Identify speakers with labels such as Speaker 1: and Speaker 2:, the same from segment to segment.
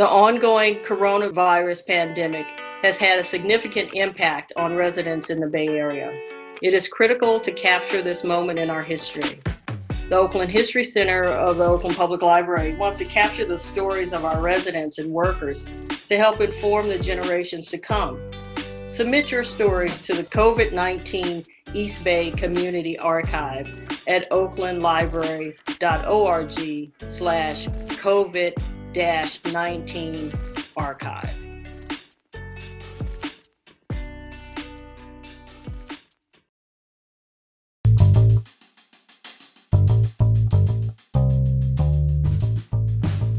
Speaker 1: The ongoing coronavirus pandemic has had a significant impact on residents in the Bay Area. It is critical to capture this moment in our history. The Oakland History Center of the Oakland Public Library wants to capture the stories of our residents and workers to help inform the generations to come. Submit your stories to the COVID 19 East Bay Community Archive at oaklandlibrary.org slash COVID 19 archive.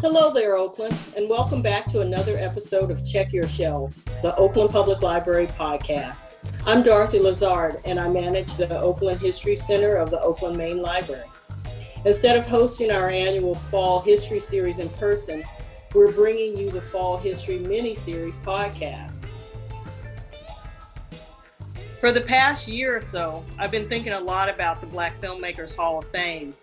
Speaker 1: Hello there, Oakland, and welcome back to another episode of Check Your Shelf, the Oakland Public Library podcast. I'm Dorothy Lazard, and I manage the Oakland History Center of the Oakland Main Library. Instead of hosting our annual Fall History Series in person, we're bringing you the Fall History Mini Series podcast. For the past year or so, I've been thinking a lot about the Black Filmmakers Hall of Fame,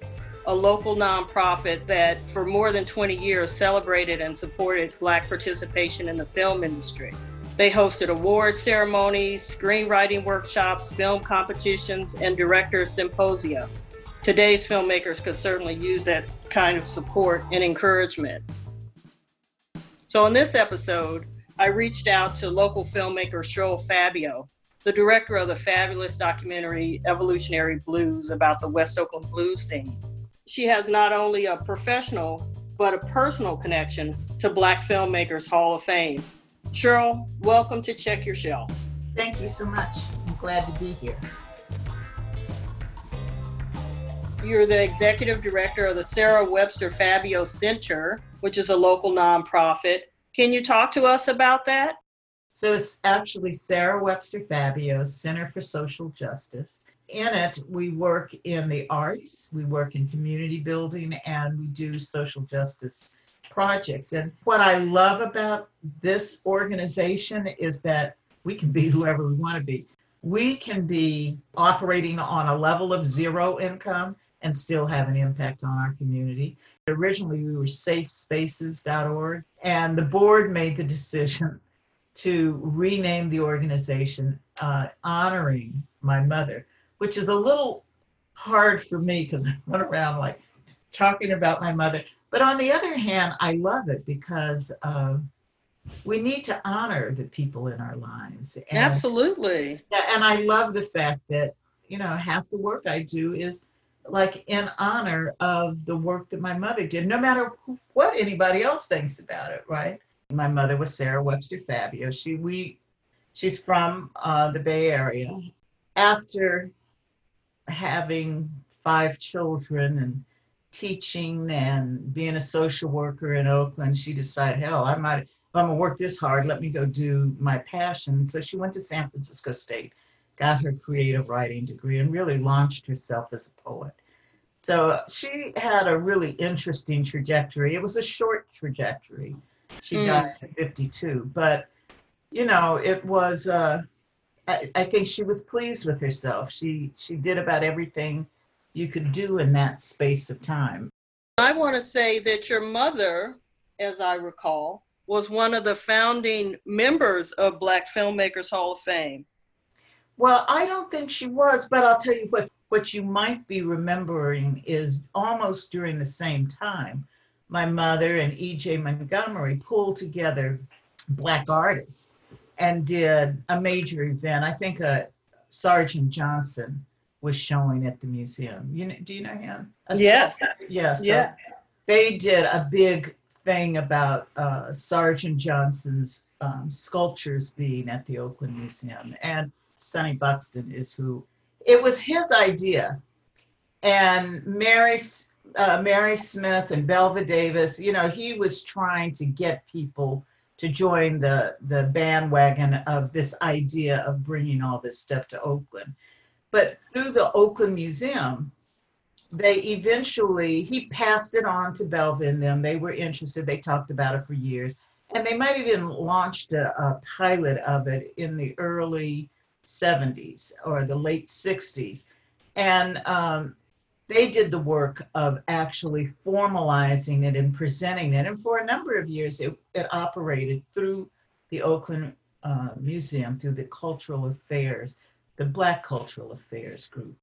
Speaker 1: a local nonprofit that for more than 20 years celebrated and supported Black participation in the film industry. They hosted award ceremonies, screenwriting workshops, film competitions, and director symposia. Today's filmmakers could certainly use that kind of support and encouragement. So, in this episode, I reached out to local filmmaker Cheryl Fabio, the director of the fabulous documentary Evolutionary Blues about the West Oakland blues scene. She has not only a professional, but a personal connection to Black Filmmakers Hall of Fame. Cheryl, welcome to Check Your Shelf.
Speaker 2: Thank you so much. I'm glad to be here.
Speaker 1: You're the executive director of the Sarah Webster Fabio Center, which is a local nonprofit. Can you talk to us about that?
Speaker 2: So it's actually Sarah Webster Fabio Center for Social Justice. In it, we work in the arts, we work in community building, and we do social justice projects. And what I love about this organization is that we can be whoever we want to be. We can be operating on a level of zero income and still have an impact on our community. Originally, we were safespaces.org, and the board made the decision to rename the organization uh, honoring my mother, which is a little hard for me because I went around like talking about my mother. But on the other hand, I love it because uh, we need to honor the people in our lives.
Speaker 1: And, Absolutely.
Speaker 2: And I love the fact that, you know, half the work I do is like in honor of the work that my mother did, no matter what anybody else thinks about it, right? My mother was Sarah Webster Fabio. She we she's from uh, the Bay Area. After having five children and teaching and being a social worker in Oakland, she decided, hell, I might, if I'm gonna work this hard, let me go do my passion. So she went to San Francisco State, got her creative writing degree, and really launched herself as a poet. So she had a really interesting trajectory. It was a short trajectory. She mm. died at 52, but you know, it was. Uh, I, I think she was pleased with herself. She she did about everything you could do in that space of time.
Speaker 1: I want to say that your mother, as I recall, was one of the founding members of Black Filmmakers Hall of Fame.
Speaker 2: Well, I don't think she was, but I'll tell you what, what you might be remembering is almost during the same time, my mother and E.J. Montgomery pulled together Black artists and did a major event. I think uh, Sargent Johnson was showing at the museum. You know, do you know him?
Speaker 1: Yes.
Speaker 2: Yes. Yeah, so They did a big thing about uh, Sargent Johnson's um, sculptures being at the Oakland Museum, and Sonny Buxton is who. It was his idea, and Mary uh, Mary Smith and Belva Davis. You know, he was trying to get people to join the the bandwagon of this idea of bringing all this stuff to Oakland. But through the Oakland Museum, they eventually, he passed it on to Belva and them. They were interested. They talked about it for years. And they might have even launched a, a pilot of it in the early 70s or the late 60s. And um, they did the work of actually formalizing it and presenting it. And for a number of years, it, it operated through the Oakland uh, Museum, through the Cultural Affairs, the Black Cultural Affairs Group.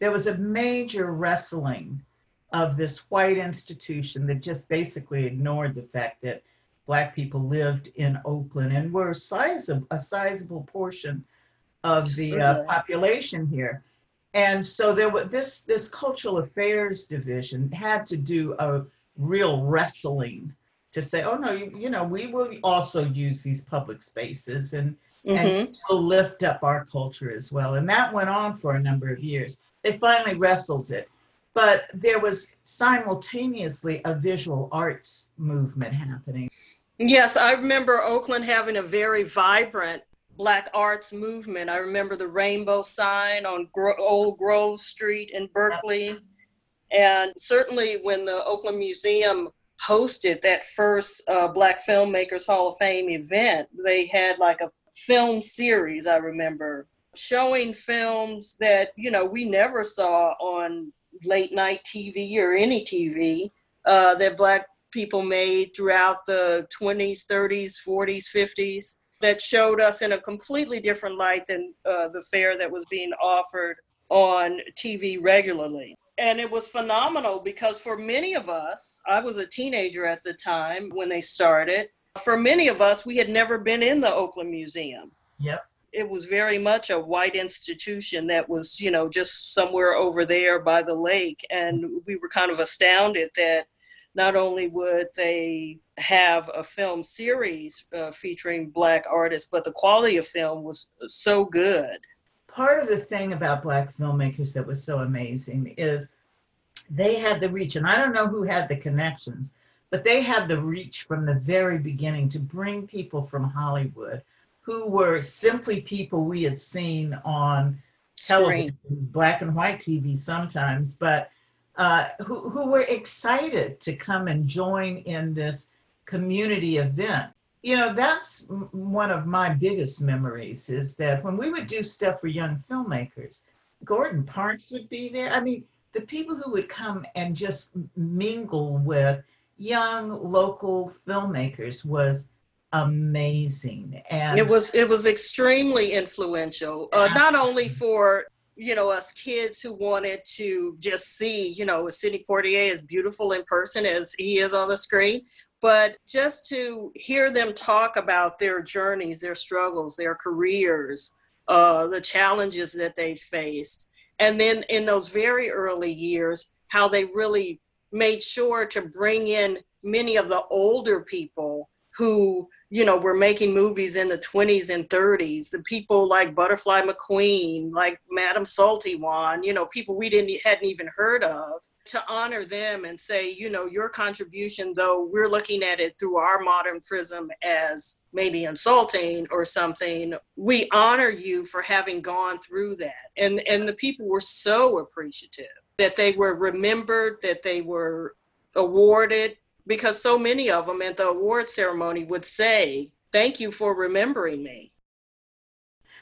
Speaker 2: There was a major wrestling of this white institution that just basically ignored the fact that Black people lived in Oakland and were sizable, a sizable portion of the uh, population here. And so there was this this cultural affairs division had to do a real wrestling to say, oh no, you, you know, we will also use these public spaces and mm-hmm. and we'll lift up our culture as well. And that went on for a number of years. They finally wrestled it. But there was simultaneously a visual arts movement happening.
Speaker 1: Yes, I remember Oakland having a very vibrant Black arts movement. I remember the rainbow sign on Gro- Old Grove Street in Berkeley. And certainly when the Oakland Museum hosted that first uh, Black Filmmakers Hall of Fame event, they had like a film series, I remember, showing films that, you know, we never saw on late night TV or any TV uh, that Black people made throughout the 20s, 30s, 40s, 50s that showed us in a completely different light than uh, the fare that was being offered on TV regularly. And it was phenomenal because for many of us, I was a teenager at the time when they started. For many of us, we had never been in the Oakland Museum.
Speaker 2: Yep.
Speaker 1: It was very much a white institution that was, you know, just somewhere over there by the lake. And we were kind of astounded that not only would they have a film series uh, featuring black artists, but the quality of film was so good.
Speaker 2: Part of the thing about black filmmakers that was so amazing is they had the reach, and I don't know who had the connections, but they had the reach from the very beginning to bring people from Hollywood who were simply people we had seen on television, black and white TV sometimes, but uh, who, who were excited to come and join in this community event. You know, that's one of my biggest memories is that when we would do stuff for young filmmakers, Gordon Parks would be there. I mean, the people who would come and just mingle with young local filmmakers was amazing
Speaker 1: and it was it was extremely influential uh, not only for you know, us kids who wanted to just see, you know, Sidney Poitier as beautiful in person as he is on the screen, but just to hear them talk about their journeys, their struggles, their careers, uh, the challenges that they faced. And then in those very early years, how they really made sure to bring in many of the older people who you know were making movies in the 20s and 30s the people like butterfly mcqueen like madame Sul-Te-Wan you know people we didn't hadn't even heard of to honor them and say you know your contribution though we're looking at it through our modern prism as maybe insulting or something we honor you for having gone through that. And and the people were so appreciative that they were remembered that they were awarded because so many of them at the award ceremony would say, Thank you for remembering me.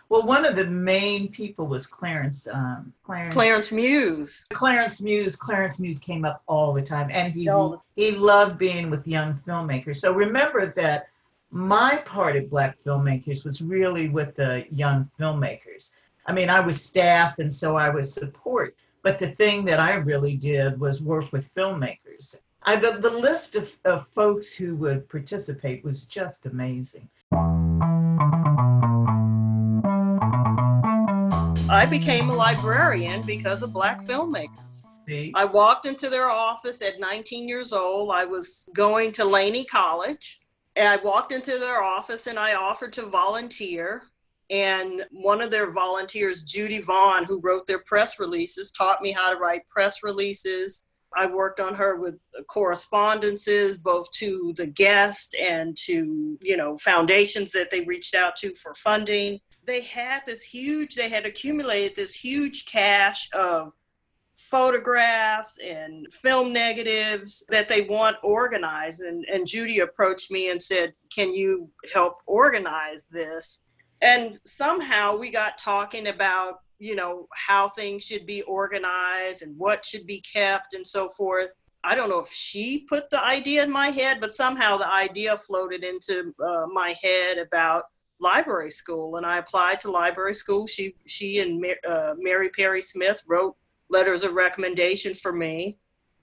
Speaker 2: Well, one of the main people was Clarence. Um,
Speaker 1: Clarence, Clarence Muse.
Speaker 2: Clarence Muse. Clarence Muse came up all the time, and he he loved being with young filmmakers. So remember that my part of Black filmmakers was really with the young filmmakers. I mean, I was staff, and so I was support. But the thing that I really did was work with filmmakers. I, the, the list of, of folks who would participate was just amazing.
Speaker 1: I became a librarian because of Black filmmakers.
Speaker 2: See?
Speaker 1: I walked into their office at 19 years old. I was going to Laney College. And I walked into their office and I offered to volunteer. And one of their volunteers, Judy Vaughn, who wrote their press releases, taught me how to write press releases I worked on her with correspondences, both to the guest and to, you know, foundations that they reached out to for funding. They had this huge, they had accumulated this huge cache of photographs and film negatives that they want organized. And, and Judy approached me and said, Can you help organize this? And somehow we got talking about you know, how things should be organized and what should be kept and so forth. I don't know if she put the idea in my head, but somehow the idea floated into uh, my head about library school, and I applied to library school. She she and uh, Mary Perry Smith wrote letters of recommendation for me,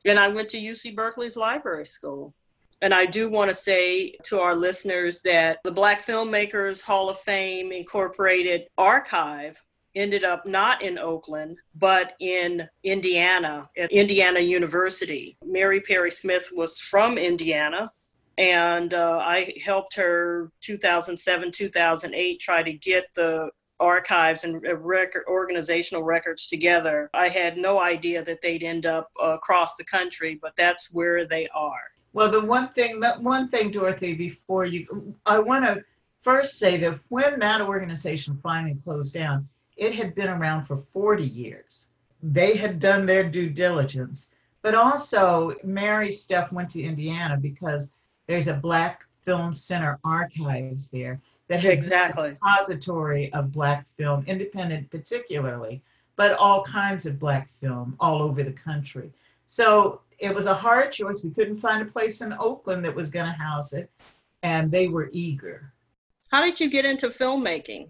Speaker 1: and I went to UC Berkeley's library school. And I do want to say to our listeners that the Black Filmmakers Hall of Fame Incorporated archive ended up not in Oakland, but in Indiana, at Indiana University. Mary Perry Smith was from Indiana, and uh, I helped her 2007, 2008 try to get the archives and record, organizational records together. I had no idea that they'd end up uh, across the country, but that's where they are.
Speaker 2: Well, the one thing, that one thing, Dorothy, before you, I want to first say that when that organization finally closed down, it had been around for 40 years. They had done their due diligence. But also, Mary Steph went to Indiana because there's a Black Film Center archives there that has
Speaker 1: exactly.
Speaker 2: a repository of Black film, independent particularly, but all kinds of Black film all over the country. So it was a hard choice. We couldn't find a place in Oakland that was going to house it, and they were eager.
Speaker 1: How did you get into filmmaking?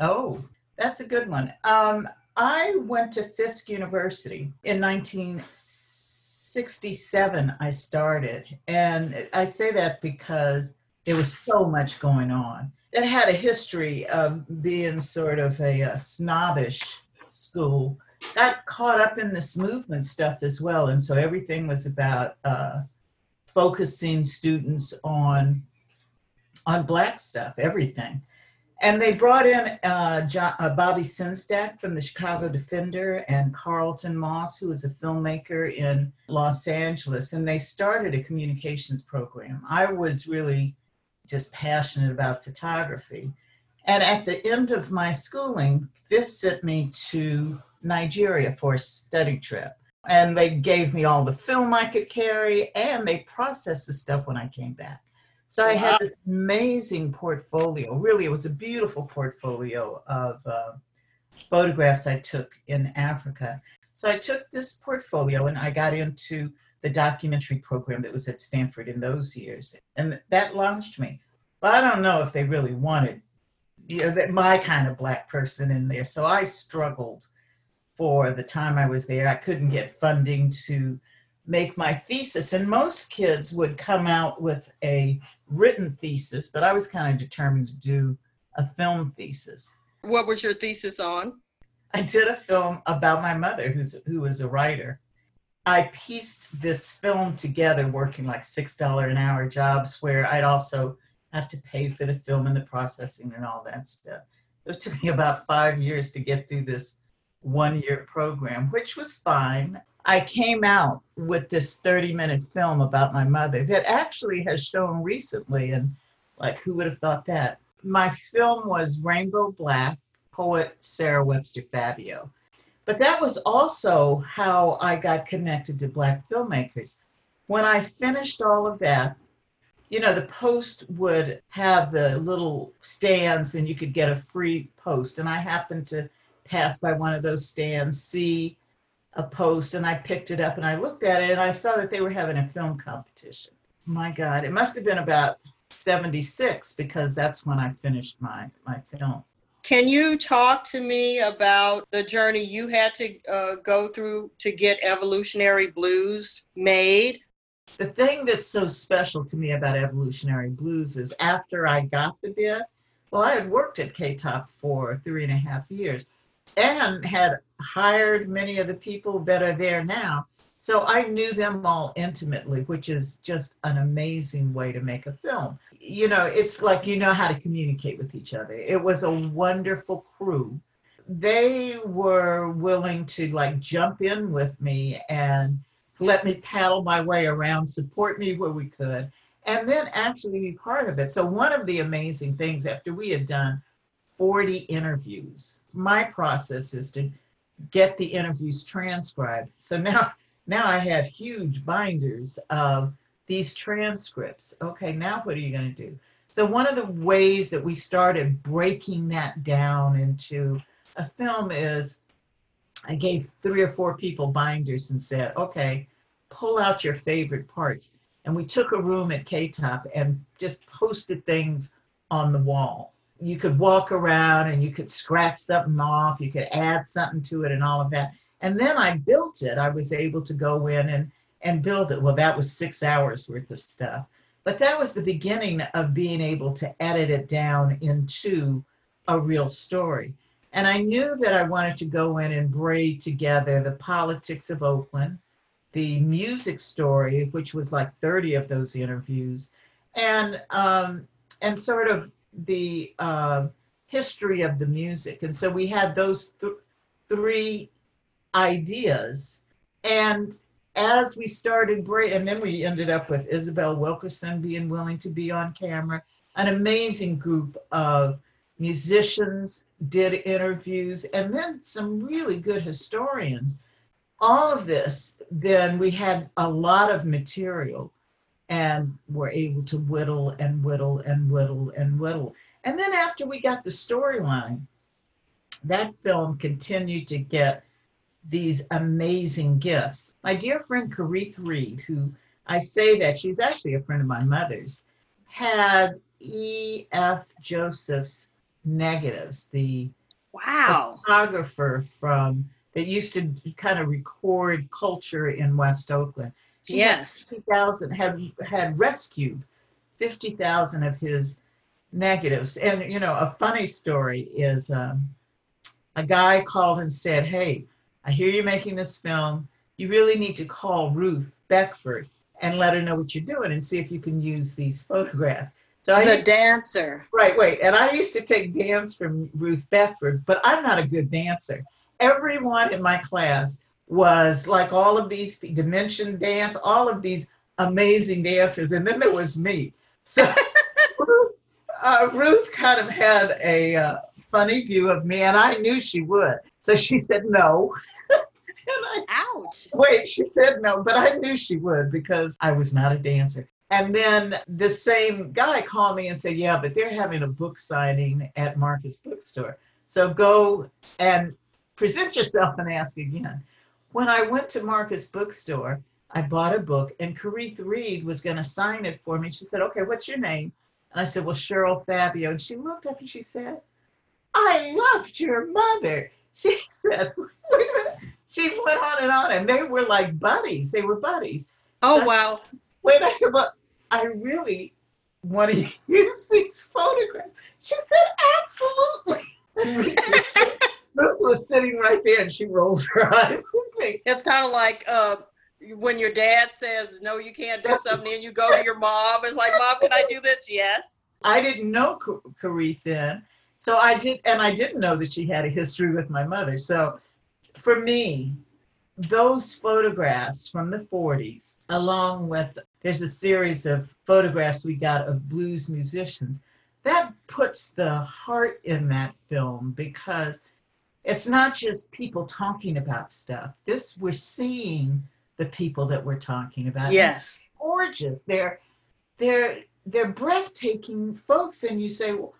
Speaker 2: Oh, that's a good one. Um, I went to Fisk University in 1967. I started, and I say that because there was so much going on. It had a history of being sort of a, a snobbish school. Got caught up in this movement stuff as well, and so everything was about uh, focusing students on on black stuff, everything. And they brought in uh, John, uh, Bobby Sinstadt from the Chicago Defender and Carlton Moss, who is a filmmaker in Los Angeles. And they started a communications program. I was really just passionate about photography. And at the end of my schooling, this sent me to Nigeria for a study trip. And they gave me all the film I could carry, and they processed the stuff when I came back. So I had this amazing portfolio. Really, it was a beautiful portfolio of uh, photographs I took in Africa. So I took this portfolio and I got into the documentary program that was at Stanford in those years, and that launched me. But I don't know if they really wanted you know that my kind of black person in there. So I struggled for the time I was there. I couldn't get funding to make my thesis, and most kids would come out with a written thesis, but I was kind of determined to do a film thesis.
Speaker 1: What was your thesis on?
Speaker 2: I did a film about my mother, who's who was a writer. I pieced this film together, working like six dollar an hour jobs, where I'd also have to pay for the film and the processing and all that stuff. It took me about five years to get through this one year program, which was fine. I came out with this 30 minute film about my mother that actually has shown recently. And like, who would have thought that? My film was Rainbow Black, poet Sarah Webster Fabio. But that was also how I got connected to Black filmmakers. When I finished all of that, you know, the post would have the little stands and you could get a free post. And I happened to pass by one of those stands, see a post and I picked it up and I looked at it and I saw that they were having a film competition. My God, it must have been about 76 because that's when I finished my, my film.
Speaker 1: Can you talk to me about the journey you had to uh, go through to get Evolutionary Blues made?
Speaker 2: The thing that's so special to me about Evolutionary Blues is after I got the bit, well, I had worked at K Top for three and a half years and had hired many of the people that are there now. So I knew them all intimately, which is just an amazing way to make a film. You know, it's like you know how to communicate with each other. It was a wonderful crew. They were willing to like jump in with me and let me paddle my way around, support me where we could, and then actually be part of it. So, one of the amazing things after we had done 40 interviews. My process is to get the interviews transcribed. So now, now I have huge binders of these transcripts. Okay, now what are you going to do? So one of the ways that we started breaking that down into a film is I gave three or four people binders and said, okay, pull out your favorite parts. And we took a room at K-Top and just posted things on the wall. You could walk around and you could scratch something off, you could add something to it and all of that. And then I built it. I was able to go in and, and build it. Well, that was six hours worth of stuff. But that was the beginning of being able to edit it down into a real story. And I knew that I wanted to go in and braid together the politics of Oakland, the music story, which was like 30 of those interviews, and um, and sort of the uh, history of the music. And so we had those th- three ideas. And as we started braid, and then we ended up with Isabel Wilkerson being willing to be on camera, an amazing group of musicians did interviews, and then some really good historians. All of this, then we had a lot of material and were able to whittle and whittle and whittle and whittle. And then after we got the storyline, that film continued to get these amazing gifts. My dear friend Carith Reed, who I say that she's actually a friend of my mother's, had E.F. Joseph's negatives, the
Speaker 1: wow
Speaker 2: photographer from that used to kind of record culture in West Oakland.
Speaker 1: Yes,
Speaker 2: fifty thousand had had rescued fifty thousand of his negatives. And you know, a funny story is um, a guy called and said, "Hey, I hear you're making this film. You really need to call Ruth Beckford and let her know what you're doing and see if you can use these photographs."
Speaker 1: So I the dancer.
Speaker 2: right, wait. And I used to take dance from Ruth Beckford, but I'm not a good dancer. Everyone in my class was like all of these dimension dance, all of these amazing dancers, and then there was me. So Ruth, uh, Ruth, kind of had a uh, funny view of me, and I knew she would. So she said no.
Speaker 1: and I, Ouch.
Speaker 2: Wait, she said no, but I knew she would because I was not a dancer. And then the same guy called me and said, Yeah, but they're having a book signing at Marcus Bookstore. So go and present yourself and ask again. When I went to Marcus Bookstore, I bought a book and Carith Reed was going to sign it for me. She said, Okay, what's your name? And I said, Well, Cheryl Fabio. And she looked up and she said, I loved your mother. She said, Wait a minute. She went on and on, and they were like buddies. They were buddies.
Speaker 1: Oh, so wow.
Speaker 2: Wait, I said, Well, I really want to use these photographs. She said, absolutely. Was sitting right there and she rolled her eyes at me.
Speaker 1: It's kind of like uh, when your dad says, no, you can't do something, and you go to your mom. It's like, mom, can I do this? Yes.
Speaker 2: I didn't know Carith then. So I did, and I didn't know that she had a history with my mother. So for me, those photographs from the 40s, along with there's a series of photographs we got of blues musicians, that puts the heart in that film because it's not just people talking about stuff. This we're seeing the people that we're talking about.
Speaker 1: Yes.
Speaker 2: They're gorgeous. They're they're they're breathtaking folks, and you say, well,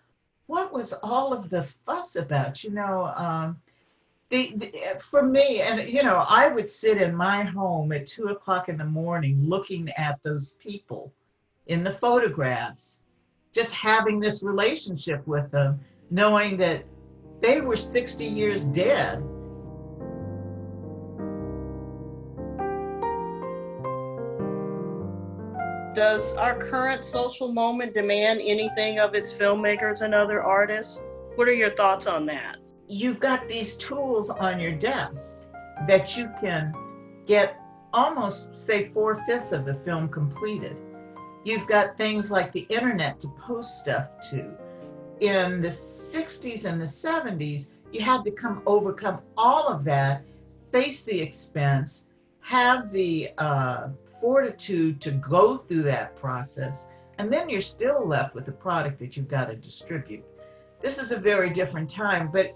Speaker 2: what was all of the fuss about? You know, um, the, the, for me, and you know, I would sit in my home at two o'clock in the morning looking at those people in the photographs, just having this relationship with them, knowing that they were 60 years dead.
Speaker 1: Does our current social moment demand anything of its filmmakers and other artists? What are your thoughts on that?
Speaker 2: you've got these tools on your desk that you can get almost, say, four fifths of the film completed. You've got things like the internet to post stuff to. In the 60s and the 70s, you had to come overcome all of that, face the expense, have the uh, fortitude to go through that process, and then you're still left with the product that you've got to distribute. This is a very different time, but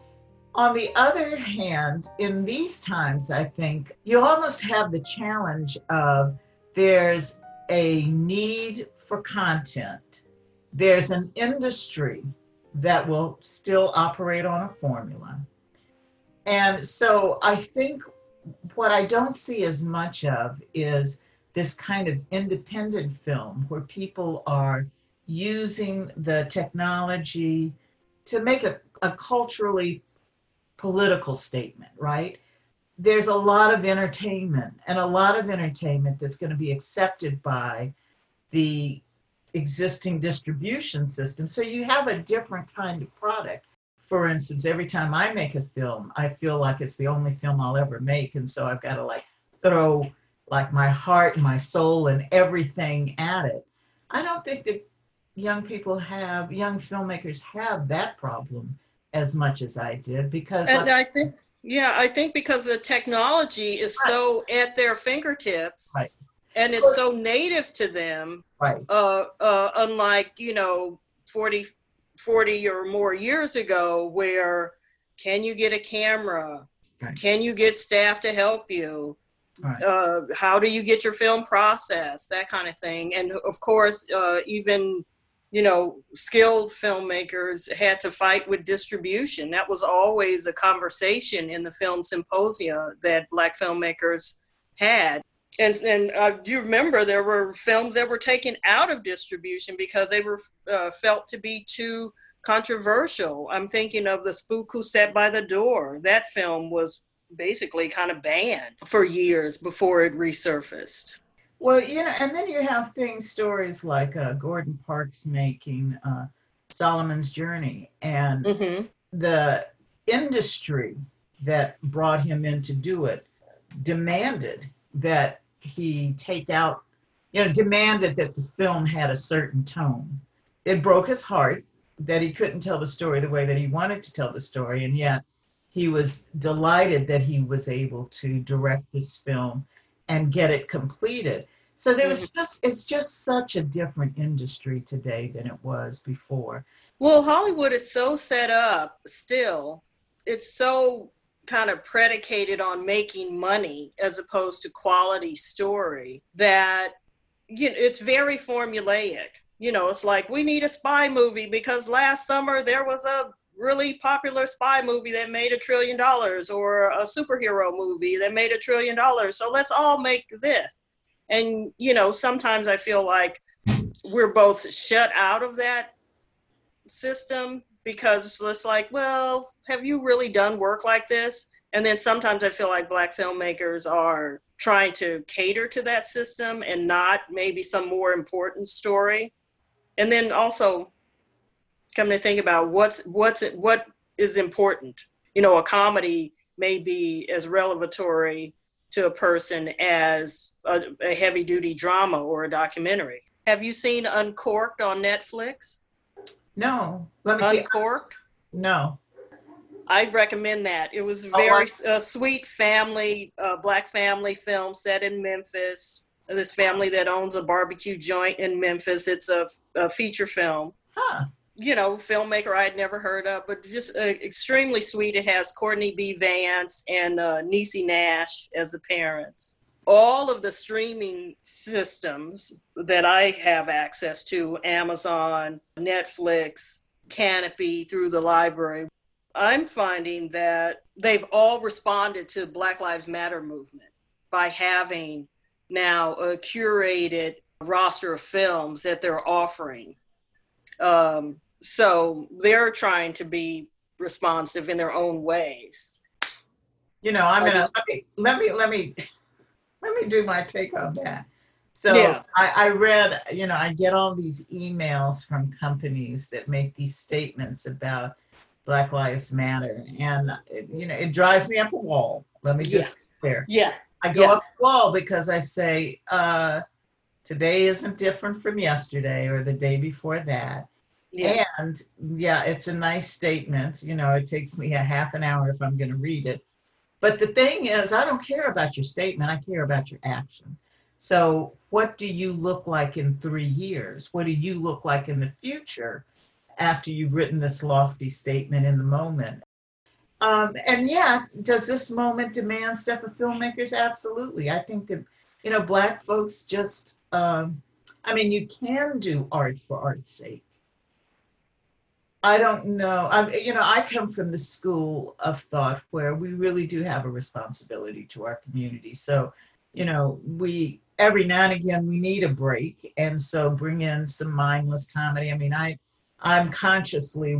Speaker 2: on the other hand, in these times, I think you almost have the challenge of there's a need for content, there's an industry that will still operate on a formula. And so I think what I don't see as much of is this kind of independent film where people are using the technology to make a, a culturally political statement, right? There's a lot of entertainment and a lot of entertainment that's going to be accepted by the existing distribution system. So you have a different kind of product. For instance, every time I make a film, I feel like it's the only film I'll ever make. And so I've got to like throw like my heart and my soul and everything at it. I don't think that young people have, young filmmakers have that problem as much as I did because.
Speaker 1: And like, I think, yeah, I think because the technology is right. so at their fingertips.
Speaker 2: Right.
Speaker 1: And it's so native to them.
Speaker 2: Right.
Speaker 1: Uh, uh, unlike, you know, 40, 40 or more years ago, where can you get a camera? Right. Can you get staff to help you? Right. Uh, how do you get your film processed? That kind of thing. And of course, uh, even you know, skilled filmmakers had to fight with distribution. That was always a conversation in the film symposia that Black filmmakers had. And, and uh, do you remember there were films that were taken out of distribution because they were uh, felt to be too controversial? I'm thinking of The Spook Who Sat by the Door. That film was basically kind of banned for years before it resurfaced.
Speaker 2: Well, you know, and then you have things, stories like uh, Gordon Parks making uh, Solomon's Journey, and mm-hmm. the industry that brought him in to do it demanded that he take out, you know, demanded that the film had a certain tone. It broke his heart that he couldn't tell the story the way that he wanted to tell the story, and yet he was delighted that he was able to direct this film and get it completed. So there was mm-hmm. just it's just such a different industry today than it was before.
Speaker 1: Well, Hollywood is so set up still. It's so kind of predicated on making money as opposed to quality story that you know, it's very formulaic. You know, it's like we need a spy movie because last summer there was a really popular spy movie that made a trillion dollars or a superhero movie that made a trillion dollars. So let's all make this. And, you know, sometimes I feel like we're both shut out of that system because it's like, well, have you really done work like this? And then sometimes I feel like Black filmmakers are trying to cater to that system and not maybe some more important story. And then also come to think about what's what's what is important. You know, a comedy may be as revelatory to a person as a, a heavy duty drama or a documentary. Have you seen Uncorked on Netflix?
Speaker 2: No. Let me
Speaker 1: Uncorked?
Speaker 2: See. No.
Speaker 1: I recommend that. It was very oh, sweet family, uh, black family film set in Memphis. This family that owns a barbecue joint in Memphis. It's a, a feature film.
Speaker 2: Huh
Speaker 1: you know, filmmaker I had never heard of, but just uh, extremely sweet. It has Courtney B. Vance and uh, Niecy Nash as the parents. All of the streaming systems that I have access to Amazon, Netflix, Kanopy through the library I'm finding that they've all responded to Black Lives Matter movement by having now a curated roster of films that they're offering um, so they're trying to be responsive in their own ways.
Speaker 2: You know, I'm gonna let me let me let me let me do my take on that. So yeah. I, I read, you know, I get all these emails from companies that make these statements about Black Lives Matter, and you know, it drives me up a wall. Let me just
Speaker 1: yeah.
Speaker 2: clear.
Speaker 1: Yeah.
Speaker 2: I go yeah. up a wall because I say, uh, today isn't different from yesterday or the day before that. Yeah. And yeah, it's a nice statement. You know, it takes me a half an hour if I'm going to read it. But the thing is, I don't care about your statement, I care about your action. So, what do you look like in three years? What do you look like in the future after you've written this lofty statement in the moment? Um, and yeah, does this moment demand stuff of filmmakers? Absolutely. I think that, you know, Black folks just, um, I mean, you can do art for art's sake I don't know. I, you know, I come from the school of thought where we really do have a responsibility to our community. So, you know, we every now and again we need a break, and so bring in some mindless comedy. I mean, I I'm consciously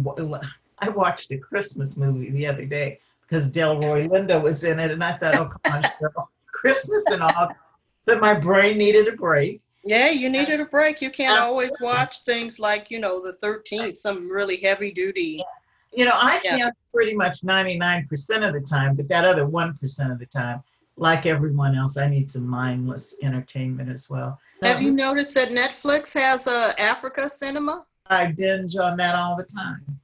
Speaker 2: I watched a Christmas movie the other day because Delroy Lindo was in it, and I thought, oh come on, girl, Christmas and all, but my brain needed a break.
Speaker 1: Yeah, you needed a break. You can't always watch things like, you know, the 13th, some really heavy duty.
Speaker 2: You know, I yeah. can't pretty much 99% of the time, but that other 1% of the time, like everyone else, I need some mindless entertainment as well.
Speaker 1: Have you um, noticed that Netflix has a Africa cinema?
Speaker 2: I binge on that all the time.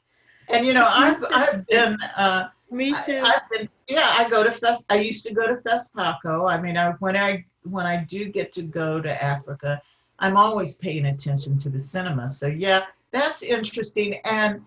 Speaker 2: And you know, I've, I've been uh,
Speaker 1: me too.
Speaker 2: I, have been yeah, I go to Fest I used to go to FESPACO. I mean I when I when I do get to go to Africa, I'm always paying attention to the cinema. So yeah, that's interesting. And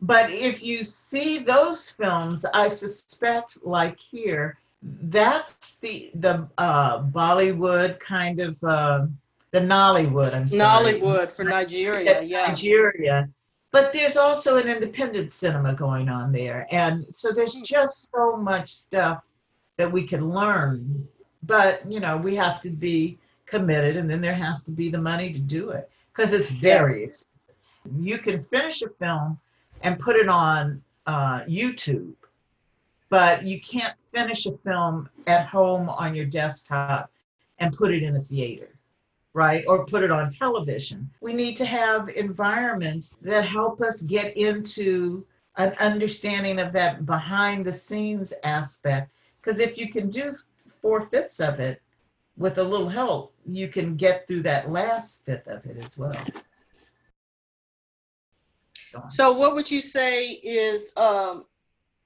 Speaker 2: but if you see those films, I suspect, like here, that's the the uh, Bollywood kind of uh, the Nollywood. I'm
Speaker 1: sorry. Nollywood for Nigeria, yeah.
Speaker 2: Nigeria. But there's also an independent cinema going on there, and so there's hmm. just so much stuff that we can learn but you know we have to be committed and then there has to be the money to do it because it's very expensive you can finish a film and put it on uh, youtube but you can't finish a film at home on your desktop and put it in a theater right or put it on television we need to have environments that help us get into an understanding of that behind the scenes aspect because if you can do four fifths of it, with a little help, you can get through that last fifth of it as well.
Speaker 1: So, what would you say is um,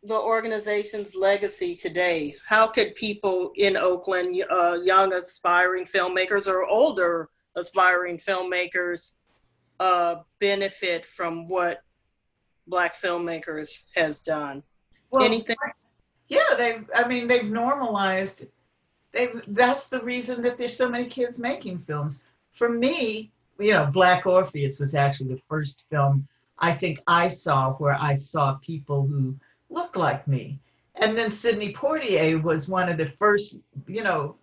Speaker 1: the organization's legacy today? How could people in Oakland, uh, young aspiring filmmakers or older aspiring filmmakers, uh, benefit from what Black filmmakers has done? Well, Anything?
Speaker 2: Yeah, they. I mean, they've normalized they, that's the reason that there's so many kids making films. For me, you know, Black Orpheus was actually the first film I think I saw where I saw people who look like me. And then Sidney Poitier was one of the first, you know,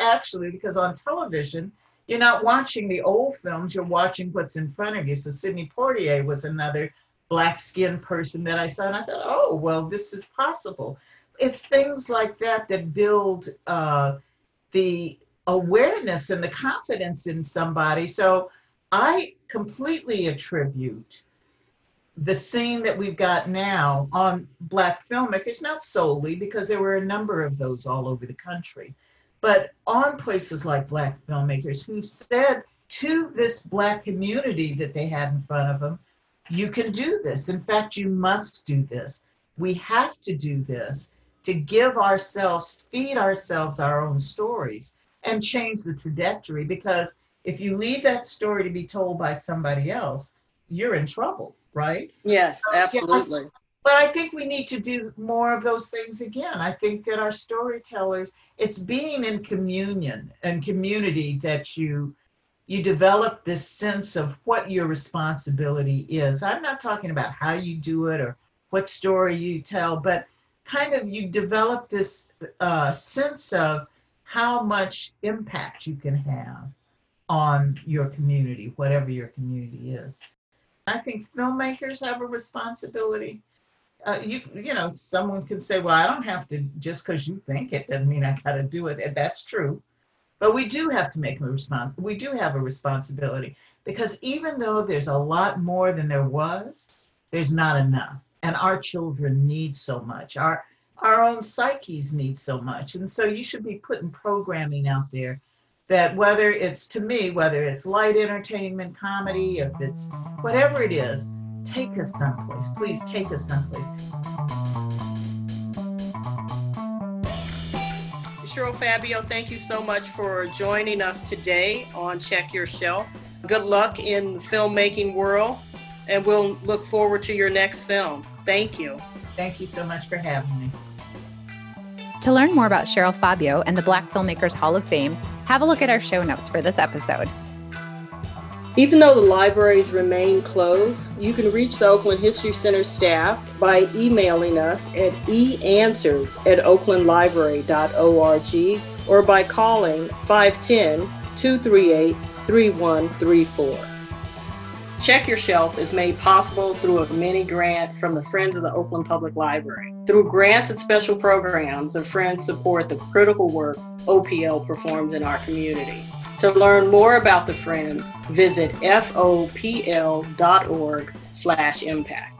Speaker 2: actually, because on television, you're not watching the old films, you're watching what's in front of you. So Sidney Poitier was another black skinned person that I saw, and I thought, oh, well, this is possible it's things like that that build uh, the awareness and the confidence in somebody. So I completely attribute the scene that we've got now on Black filmmakers, not solely because there were a number of those all over the country, but on places like Black filmmakers who said to this Black community that they had in front of them, you can do this. In fact, you must do this. We have to do this to give ourselves, feed ourselves our own stories and change the trajectory. Because if you leave that story to be told by somebody else, you're in trouble, right?
Speaker 1: Yes, absolutely.
Speaker 2: but I think we need to do more of those things again. I think that our storytellers, it's being in communion and community that you you develop this sense of what your responsibility is. I'm not talking about how you do it or what story you tell, but kind of you develop this uh, sense of how much impact you can have on your community, whatever your community is. I think filmmakers have a responsibility. Uh, you you know, someone could say, "Well, I don't have to just because you think it doesn't mean I got to do it." And that's true, but we do have to make a response. We do have a responsibility because even though there's a lot more than there was, there's not enough and our children need so much. Our our own psyches need so much. And so you should be putting programming out there that whether it's to me, whether it's light entertainment, comedy, if it's whatever it is, take us someplace. Please take us someplace.
Speaker 1: Cheryl Fabio, thank you so much for joining us today on Check Your Shelf. Good luck in the filmmaking world, and we'll look forward to your next film. Thank you.
Speaker 2: Thank you so much for having me.
Speaker 3: To learn more about Cheryl Fabio and the Black Filmmakers Hall of Fame, have a look at our show notes for this episode.
Speaker 1: Even though the libraries remain closed, you can reach the Oakland History Center staff by emailing us at eanswers at oaklandlibrary.org or by calling 510 238 3134. Check Your Shelf is made possible through a mini grant from the Friends of the Oakland Public Library. Through grants and special programs, the Friends support the critical work OPL performs in our community. To learn more about the Friends, visit fopl.org slash impact.